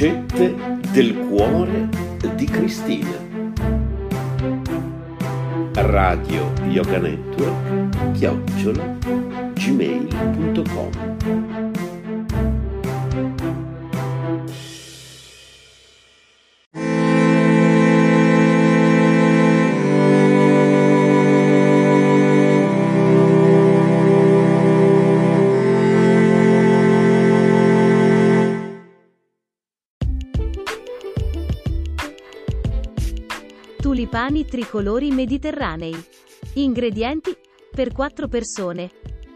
Le ricette del cuore di Cristina. Radio Yoga Network chiocciola gmail.com Tulipani tricolori mediterranei. Ingredienti per 4 persone.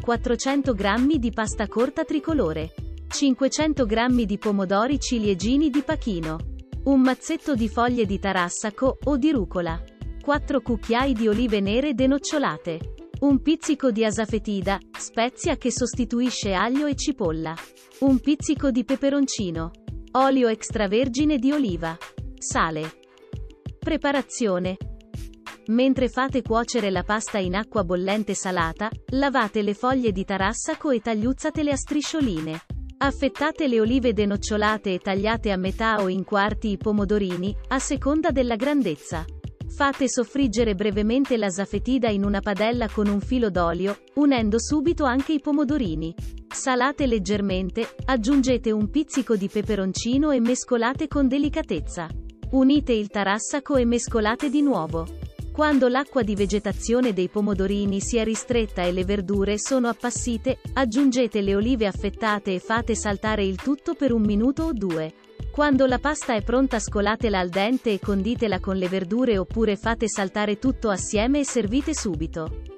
400 g di pasta corta tricolore. 500 g di pomodori ciliegini di pachino. Un mazzetto di foglie di tarassaco o di rucola. 4 cucchiai di olive nere denocciolate. Un pizzico di asafetida, spezia che sostituisce aglio e cipolla. Un pizzico di peperoncino. Olio extravergine di oliva. Sale. Preparazione. Mentre fate cuocere la pasta in acqua bollente salata, lavate le foglie di tarassaco e tagliuzzatele a striscioline. Affettate le olive denocciolate e tagliate a metà o in quarti i pomodorini, a seconda della grandezza. Fate soffriggere brevemente la safetida in una padella con un filo d'olio, unendo subito anche i pomodorini. Salate leggermente, aggiungete un pizzico di peperoncino e mescolate con delicatezza. Unite il tarassaco e mescolate di nuovo. Quando l'acqua di vegetazione dei pomodorini sia ristretta e le verdure sono appassite, aggiungete le olive affettate e fate saltare il tutto per un minuto o due. Quando la pasta è pronta scolatela al dente e conditela con le verdure oppure fate saltare tutto assieme e servite subito.